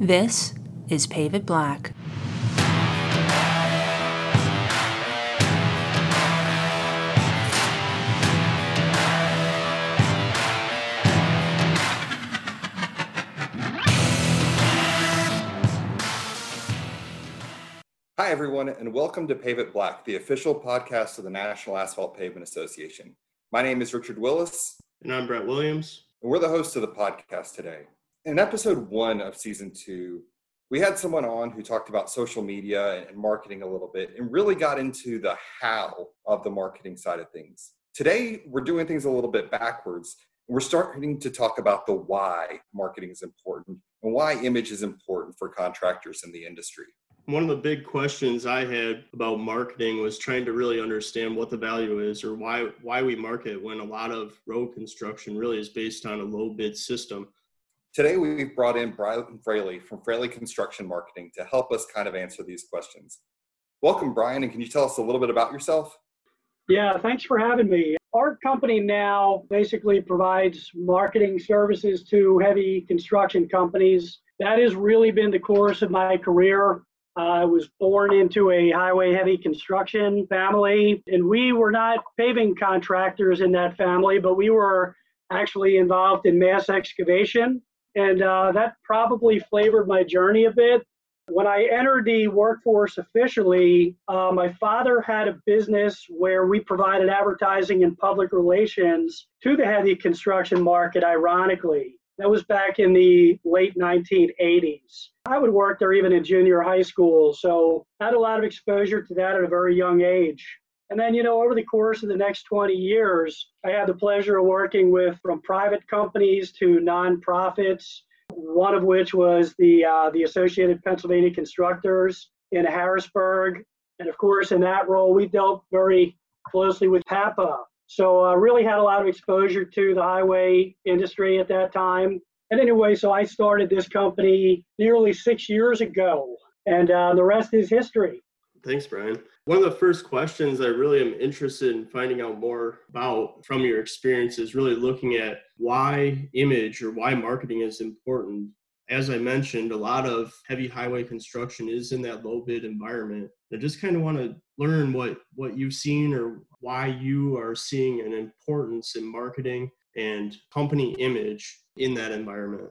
This is Pave It Black. Hi, everyone, and welcome to Pave It Black, the official podcast of the National Asphalt Pavement Association. My name is Richard Willis, And I'm Brett Williams. and we're the hosts of the podcast today. In episode one of season two, we had someone on who talked about social media and marketing a little bit and really got into the how of the marketing side of things. Today, we're doing things a little bit backwards. We're starting to talk about the why marketing is important and why image is important for contractors in the industry. One of the big questions I had about marketing was trying to really understand what the value is or why why we market when a lot of road construction really is based on a low bid system. Today, we've brought in Brian Fraley from Fraley Construction Marketing to help us kind of answer these questions. Welcome, Brian, and can you tell us a little bit about yourself? Yeah, thanks for having me. Our company now basically provides marketing services to heavy construction companies. That has really been the course of my career. I was born into a highway heavy construction family, and we were not paving contractors in that family, but we were actually involved in mass excavation. And uh, that probably flavored my journey a bit. When I entered the workforce officially, uh, my father had a business where we provided advertising and public relations to the heavy construction market, ironically. That was back in the late 1980s. I would work there even in junior high school, so I had a lot of exposure to that at a very young age. And then, you know, over the course of the next 20 years, I had the pleasure of working with from private companies to nonprofits, one of which was the, uh, the Associated Pennsylvania Constructors in Harrisburg. And of course, in that role, we dealt very closely with PAPA. So I uh, really had a lot of exposure to the highway industry at that time. And anyway, so I started this company nearly six years ago, and uh, the rest is history. Thanks, Brian. One of the first questions I really am interested in finding out more about from your experience is really looking at why image or why marketing is important. As I mentioned, a lot of heavy highway construction is in that low bid environment. I just kind of want to learn what what you've seen or why you are seeing an importance in marketing and company image in that environment.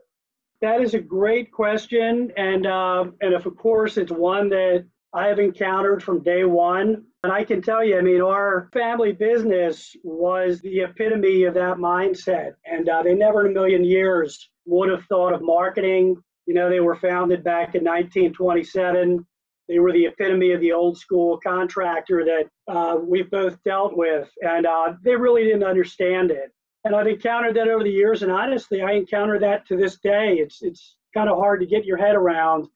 That is a great question, and uh, and if of course it's one that I have encountered from day one. And I can tell you, I mean, our family business was the epitome of that mindset. And uh, they never in a million years would have thought of marketing. You know, they were founded back in 1927. They were the epitome of the old school contractor that uh, we've both dealt with. And uh, they really didn't understand it. And I've encountered that over the years. And honestly, I encounter that to this day. It's, it's kind of hard to get your head around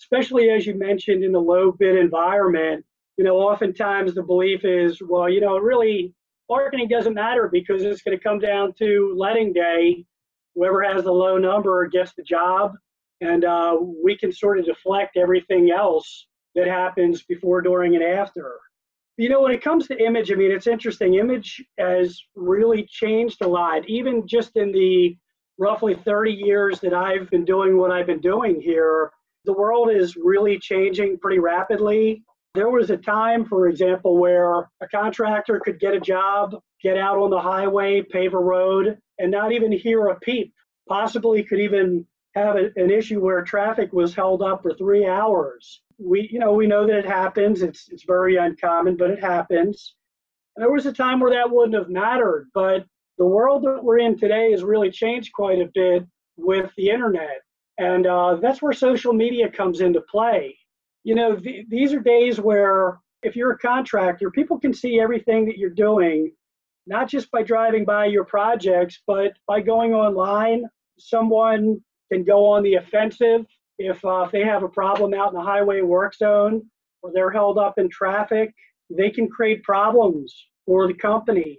especially as you mentioned in the low bid environment, you know, oftentimes the belief is, well, you know, really marketing doesn't matter because it's going to come down to letting day. Whoever has the low number gets the job, and uh, we can sort of deflect everything else that happens before, during, and after. You know, when it comes to image, I mean, it's interesting. Image has really changed a lot, even just in the roughly 30 years that I've been doing what I've been doing here the world is really changing pretty rapidly. There was a time, for example, where a contractor could get a job, get out on the highway, pave a road, and not even hear a peep. Possibly could even have a, an issue where traffic was held up for three hours. We, you know, we know that it happens. It's it's very uncommon, but it happens. And there was a time where that wouldn't have mattered, but the world that we're in today has really changed quite a bit with the internet. And uh, that's where social media comes into play. You know, th- these are days where if you're a contractor, people can see everything that you're doing, not just by driving by your projects, but by going online. Someone can go on the offensive if, uh, if they have a problem out in the highway work zone or they're held up in traffic. They can create problems for the company.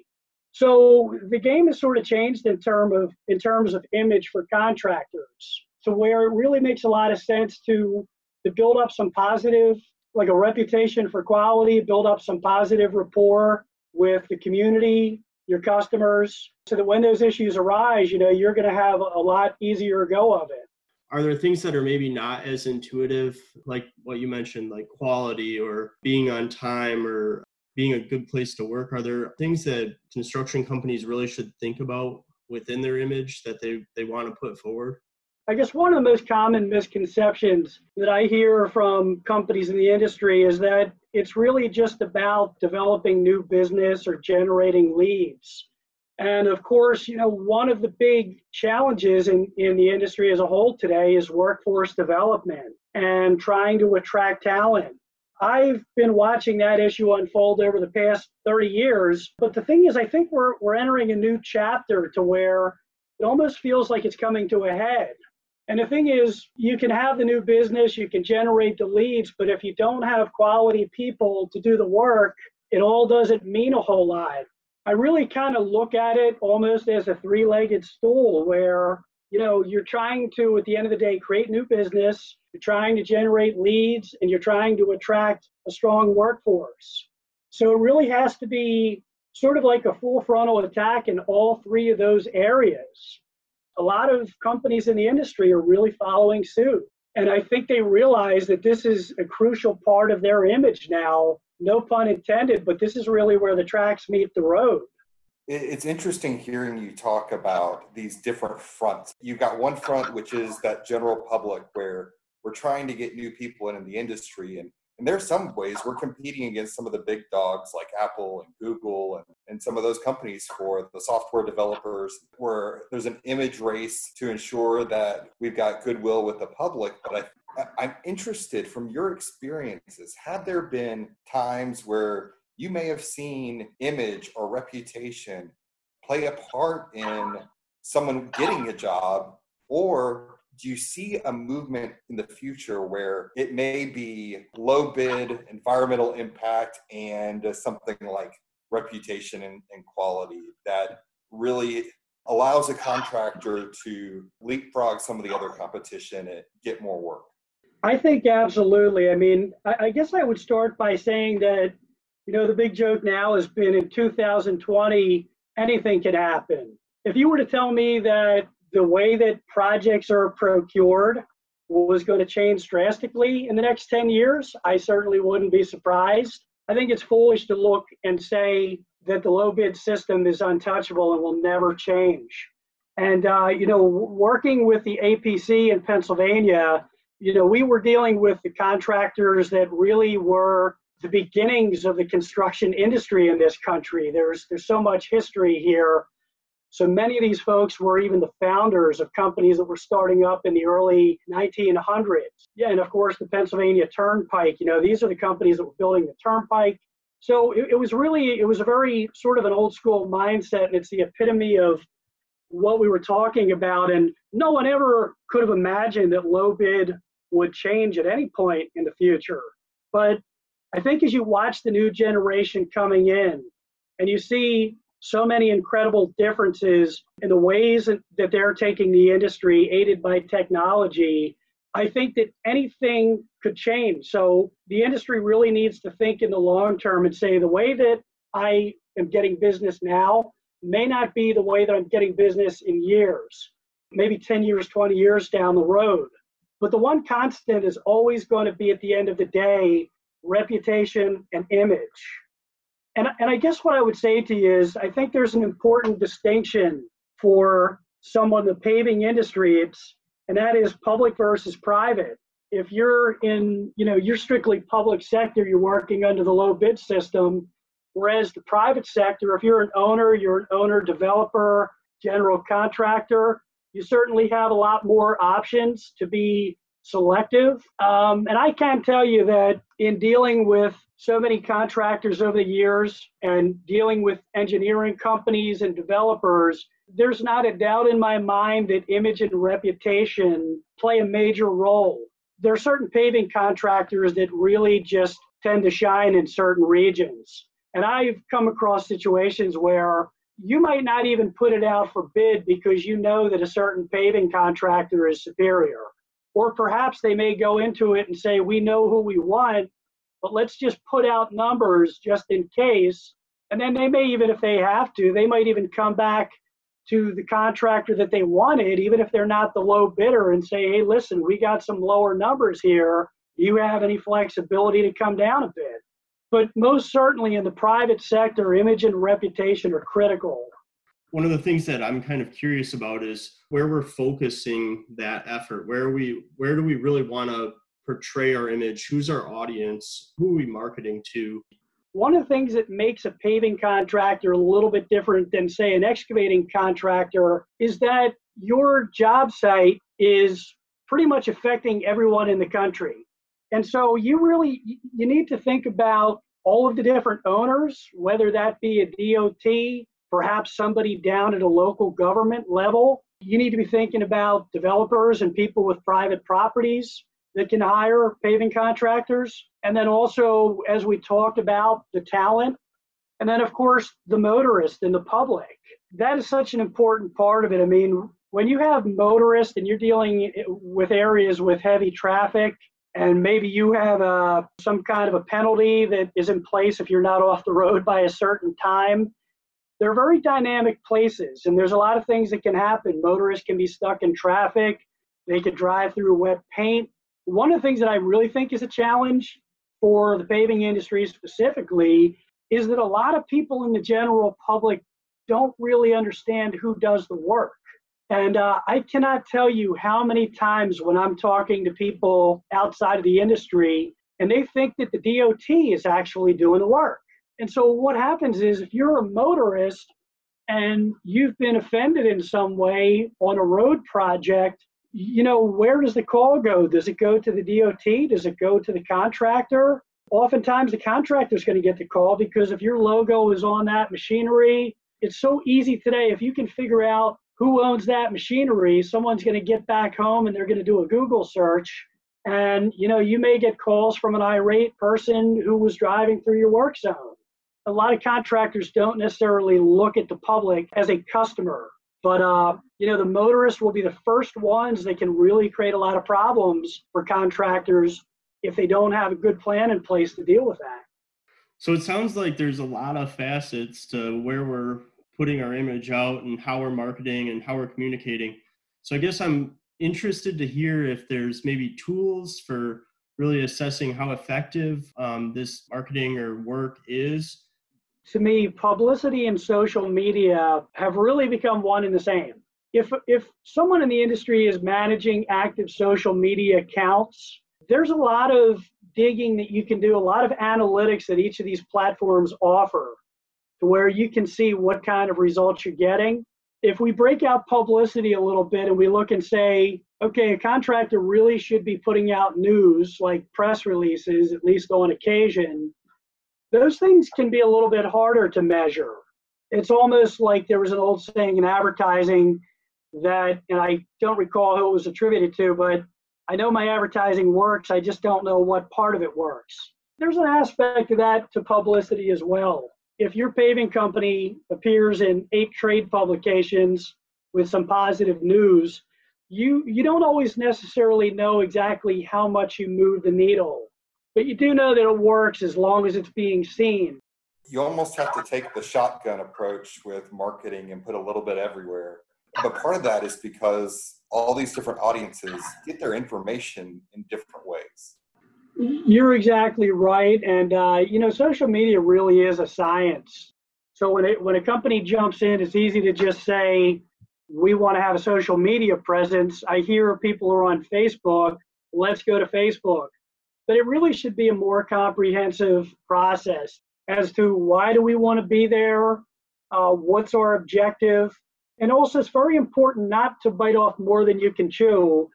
So the game has sort of changed in term of in terms of image for contractors to where it really makes a lot of sense to to build up some positive like a reputation for quality build up some positive rapport with the community your customers. So that when those issues arise you know you're going to have a lot easier go of it. Are there things that are maybe not as intuitive like what you mentioned like quality or being on time or being a good place to work? Are there things that construction companies really should think about within their image that they, they want to put forward I guess one of the most common misconceptions that I hear from companies in the industry is that it's really just about developing new business or generating leads. And of course, you know, one of the big challenges in, in the industry as a whole today is workforce development and trying to attract talent. I've been watching that issue unfold over the past 30 years. But the thing is, I think we're, we're entering a new chapter to where it almost feels like it's coming to a head. And the thing is, you can have the new business, you can generate the leads, but if you don't have quality people to do the work, it all doesn't mean a whole lot. I really kind of look at it almost as a three legged stool where, you know, you're trying to, at the end of the day, create new business, you're trying to generate leads, and you're trying to attract a strong workforce. So it really has to be sort of like a full frontal attack in all three of those areas. A lot of companies in the industry are really following suit. And I think they realize that this is a crucial part of their image now no pun intended, but this is really where the tracks meet the road. It's interesting hearing you talk about these different fronts. You've got one front, which is that general public, where we're trying to get new people in in the industry. And, and there's some ways we're competing against some of the big dogs like Apple and Google and, and some of those companies for the software developers, where there's an image race to ensure that we've got goodwill with the public. But I I'm interested from your experiences. Have there been times where you may have seen image or reputation play a part in someone getting a job, or do you see a movement in the future where it may be low bid, environmental impact, and uh, something like reputation and, and quality that really allows a contractor to leapfrog some of the other competition and get more work? I think absolutely. I mean, I, I, guess I would start by saying that, you know, the big joke now has been in 2020, anything can happen. If you were to tell me that the way that projects are procured was going to change drastically in the next 10 years, I certainly wouldn't be surprised. I think it's foolish to look and say that the low bid system is untouchable and will never change. And, uh, you know, working with the APC in Pennsylvania, you know, we were dealing with the contractors that really were the beginnings of the construction industry in this country. There's there's so much history here. So many of these folks were even the founders of companies that were starting up in the early 1900s. Yeah, and of course the Pennsylvania Turnpike. You know, these are the companies that were building the Turnpike. So it, it was really it was a very sort of an old school mindset, and it's the epitome of what we were talking about. And no one ever could have imagined that low bid would change at any point in the future. But I think as you watch the new generation coming in and you see so many incredible differences in the ways that they're taking the industry aided by technology, I think that anything could change. So the industry really needs to think in the long term and say the way that I am getting business now may not be the way that I'm getting business in years, maybe 10 years, 20 years down the road. But the one constant is always going to be at the end of the day reputation and image. And, and I guess what I would say to you is I think there's an important distinction for someone in the paving industry, it's, and that is public versus private. If you're in, you know, you're strictly public sector, you're working under the low bid system, whereas the private sector, if you're an owner, you're an owner, developer, general contractor, you certainly have a lot more options to be selective. Um, and I can tell you that in dealing with so many contractors over the years and dealing with engineering companies and developers, there's not a doubt in my mind that image and reputation play a major role. There are certain paving contractors that really just tend to shine in certain regions. And I've come across situations where you might not even put it out for bid because you know that a certain paving contractor is superior. Or perhaps they may go into it and say, we know who we want, but let's just put out numbers just in case. And then they may even, if they have to, they might even come back to the contractor that they wanted, even if they're not the low bidder, and say, hey, listen, we got some lower numbers here. Do you have any flexibility to come down a bit? But most certainly in the private sector, image and reputation are critical. One of the things that I'm kind of curious about is where we're focusing that effort. Where we where do we really want to portray our image? Who's our audience? Who are we marketing to? One of the things that makes a paving contractor a little bit different than, say, an excavating contractor is that your job site is pretty much affecting everyone in the country. And so you really you need to think about all of the different owners, whether that be a DOT, perhaps somebody down at a local government level. You need to be thinking about developers and people with private properties that can hire paving contractors. And then also, as we talked about, the talent. And then, of course, the motorist and the public. That is such an important part of it. I mean, when you have motorists and you're dealing with areas with heavy traffic, and maybe you have a, uh, some kind of a penalty that is in place if you're not off the road by a certain time. They're very dynamic places, and there's a lot of things that can happen. Motorists can be stuck in traffic, they could drive through wet paint. One of the things that I really think is a challenge for the paving industry specifically is that a lot of people in the general public don't really understand who does the work. And uh, I cannot tell you how many times when I'm talking to people outside of the industry and they think that the DOT is actually doing the work. And so what happens is if you're a motorist and you've been offended in some way on a road project, you know, where does the call go? Does it go to the DOT? Does it go to the contractor? Oftentimes the contractor is going to get the call because if your logo is on that machinery, it's so easy today. If you can figure out who owns that machinery, someone's going to get back home and they're going to do a Google search. And you know, you may get calls from an irate person who was driving through your work zone. A lot of contractors don't necessarily look at the public as a customer, but uh, you know, the motorists will be the first ones that can really create a lot of problems for contractors if they don't have a good plan in place to deal with that. So it sounds like there's a lot of facets to where we're putting our image out and how we're marketing and how we're communicating. So I guess I'm interested to hear if there's maybe tools for really assessing how effective um, this marketing or work is. To me, publicity and social media have really become one and the same. If, if someone in the industry is managing active social media accounts, there's a lot of digging that you can do, a lot of analytics that each of these platforms offer to where you can see what kind of results you're getting. If we break out publicity a little bit and we look and say, okay, a contractor really should be putting out news like press releases, at least on occasion, those things can be a little bit harder to measure. It's almost like there was an old saying in advertising that, and I don't recall who it was attributed to, but I know my advertising works, I just don't know what part of it works. There's an aspect of that to publicity as well if your paving company appears in eight trade publications with some positive news, you you don't always necessarily know exactly how much you move the needle, but you do know that it works as long as it's being seen. You almost have to take the shotgun approach with marketing and put a little bit everywhere. But part of that is because all these different audiences get their information in different ways. You're exactly right, and uh, you know, social media really is a science. So when it when a company jumps in, it's easy to just say we want to have a social media presence. I hear people are on Facebook. Let's go to Facebook, but it really should be a more comprehensive process as to why do we want to be there, uh, what's our objective, and also it's very important not to bite off more than you can chew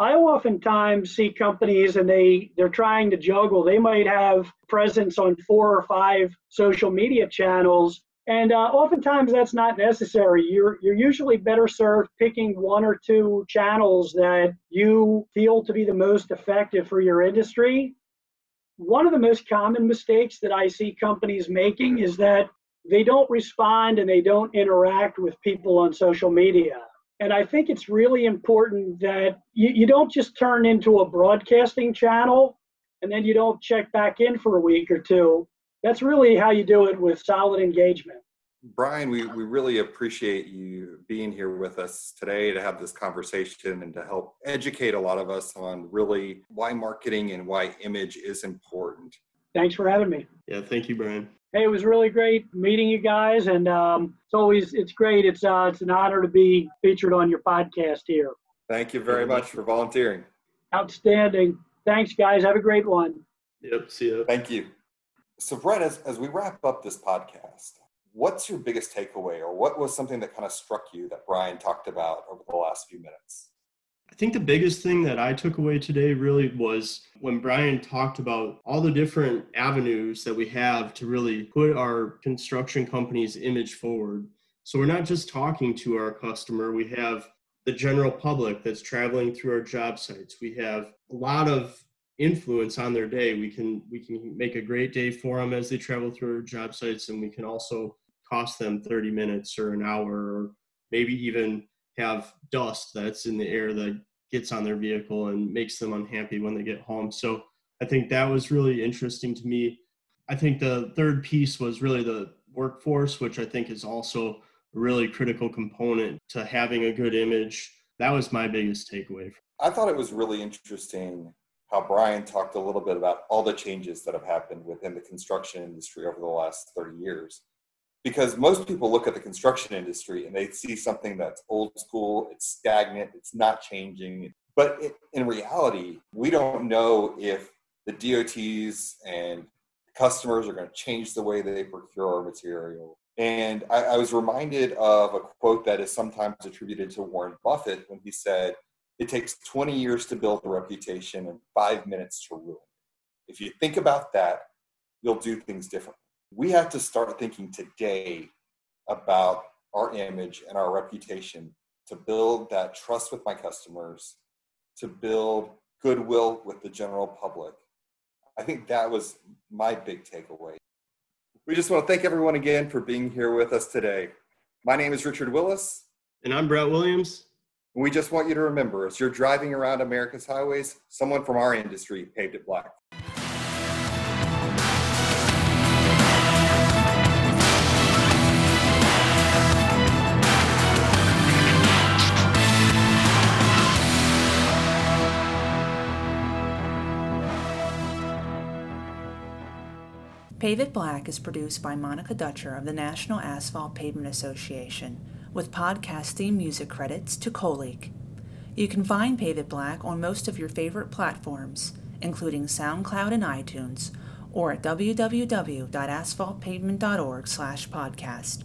I oftentimes see companies and they they're trying to juggle. They might have presence on four or five social media channels, and uh, oftentimes that's not necessary. You're you're usually better served picking one or two channels that you feel to be the most effective for your industry. One of the most common mistakes that I see companies making is that they don't respond and they don't interact with people on social media. And I think it's really important that you, you don't just turn into a broadcasting channel and then you don't check back in for a week or two. That's really how you do it with solid engagement. Brian, we, we really appreciate you being here with us today to have this conversation and to help educate a lot of us on really why marketing and why image is important. Thanks for having me. Yeah, thank you, Brian. Hey, it was really great meeting you guys, and um, it's always it's great. It's uh, it's an honor to be featured on your podcast here. Thank you very much for volunteering. Outstanding. Thanks, guys. Have a great one. Yep. See you. Thank you. So, Brett, as, as we wrap up this podcast, what's your biggest takeaway, or what was something that kind of struck you that Brian talked about over the last few minutes? I think the biggest thing that I took away today really was when Brian talked about all the different avenues that we have to really put our construction company's image forward. So we're not just talking to our customer, we have the general public that's traveling through our job sites. We have a lot of influence on their day. We can we can make a great day for them as they travel through job sites and we can also cost them 30 minutes or an hour or maybe even have dust that's in the air that gets on their vehicle and makes them unhappy when they get home. So I think that was really interesting to me. I think the third piece was really the workforce, which I think is also a really critical component to having a good image. That was my biggest takeaway. I thought it was really interesting how Brian talked a little bit about all the changes that have happened within the construction industry over the last 30 years because most people look at the construction industry and they see something that's old school, it's stagnant, it's not changing. But in reality, we don't know if the DOTs and customers are going to change the way they procure our material. And I, I was reminded of a quote that is sometimes attributed to Warren Buffett when he said, It takes 20 years to build a reputation and five minutes to ruin it. If you think about that, you'll do things differently we have to start thinking today about our image and our reputation to build that trust with my customers, to build goodwill with the general public. I think that was my big takeaway. We just want to thank everyone again for being here with us today. My name is Richard Willis. And I'm Brett Williams. We just want you to remember as you're driving around America's highways, someone from our industry paved it black. Pave It Black is produced by Monica Dutcher of the National Asphalt Pavement Association, with podcast theme music credits to Coleak. You can find Pave It Black on most of your favorite platforms, including SoundCloud and iTunes, or at www.asphaltpavement.org slash podcast.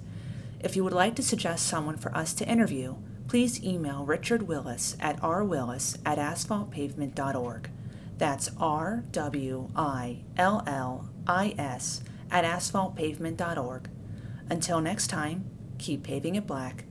If you would like to suggest someone for us to interview, please email Richard Willis at rwillis at asphaltpavement.org. That's R W I L L I S at asphaltpavement.org. Until next time, keep paving it black.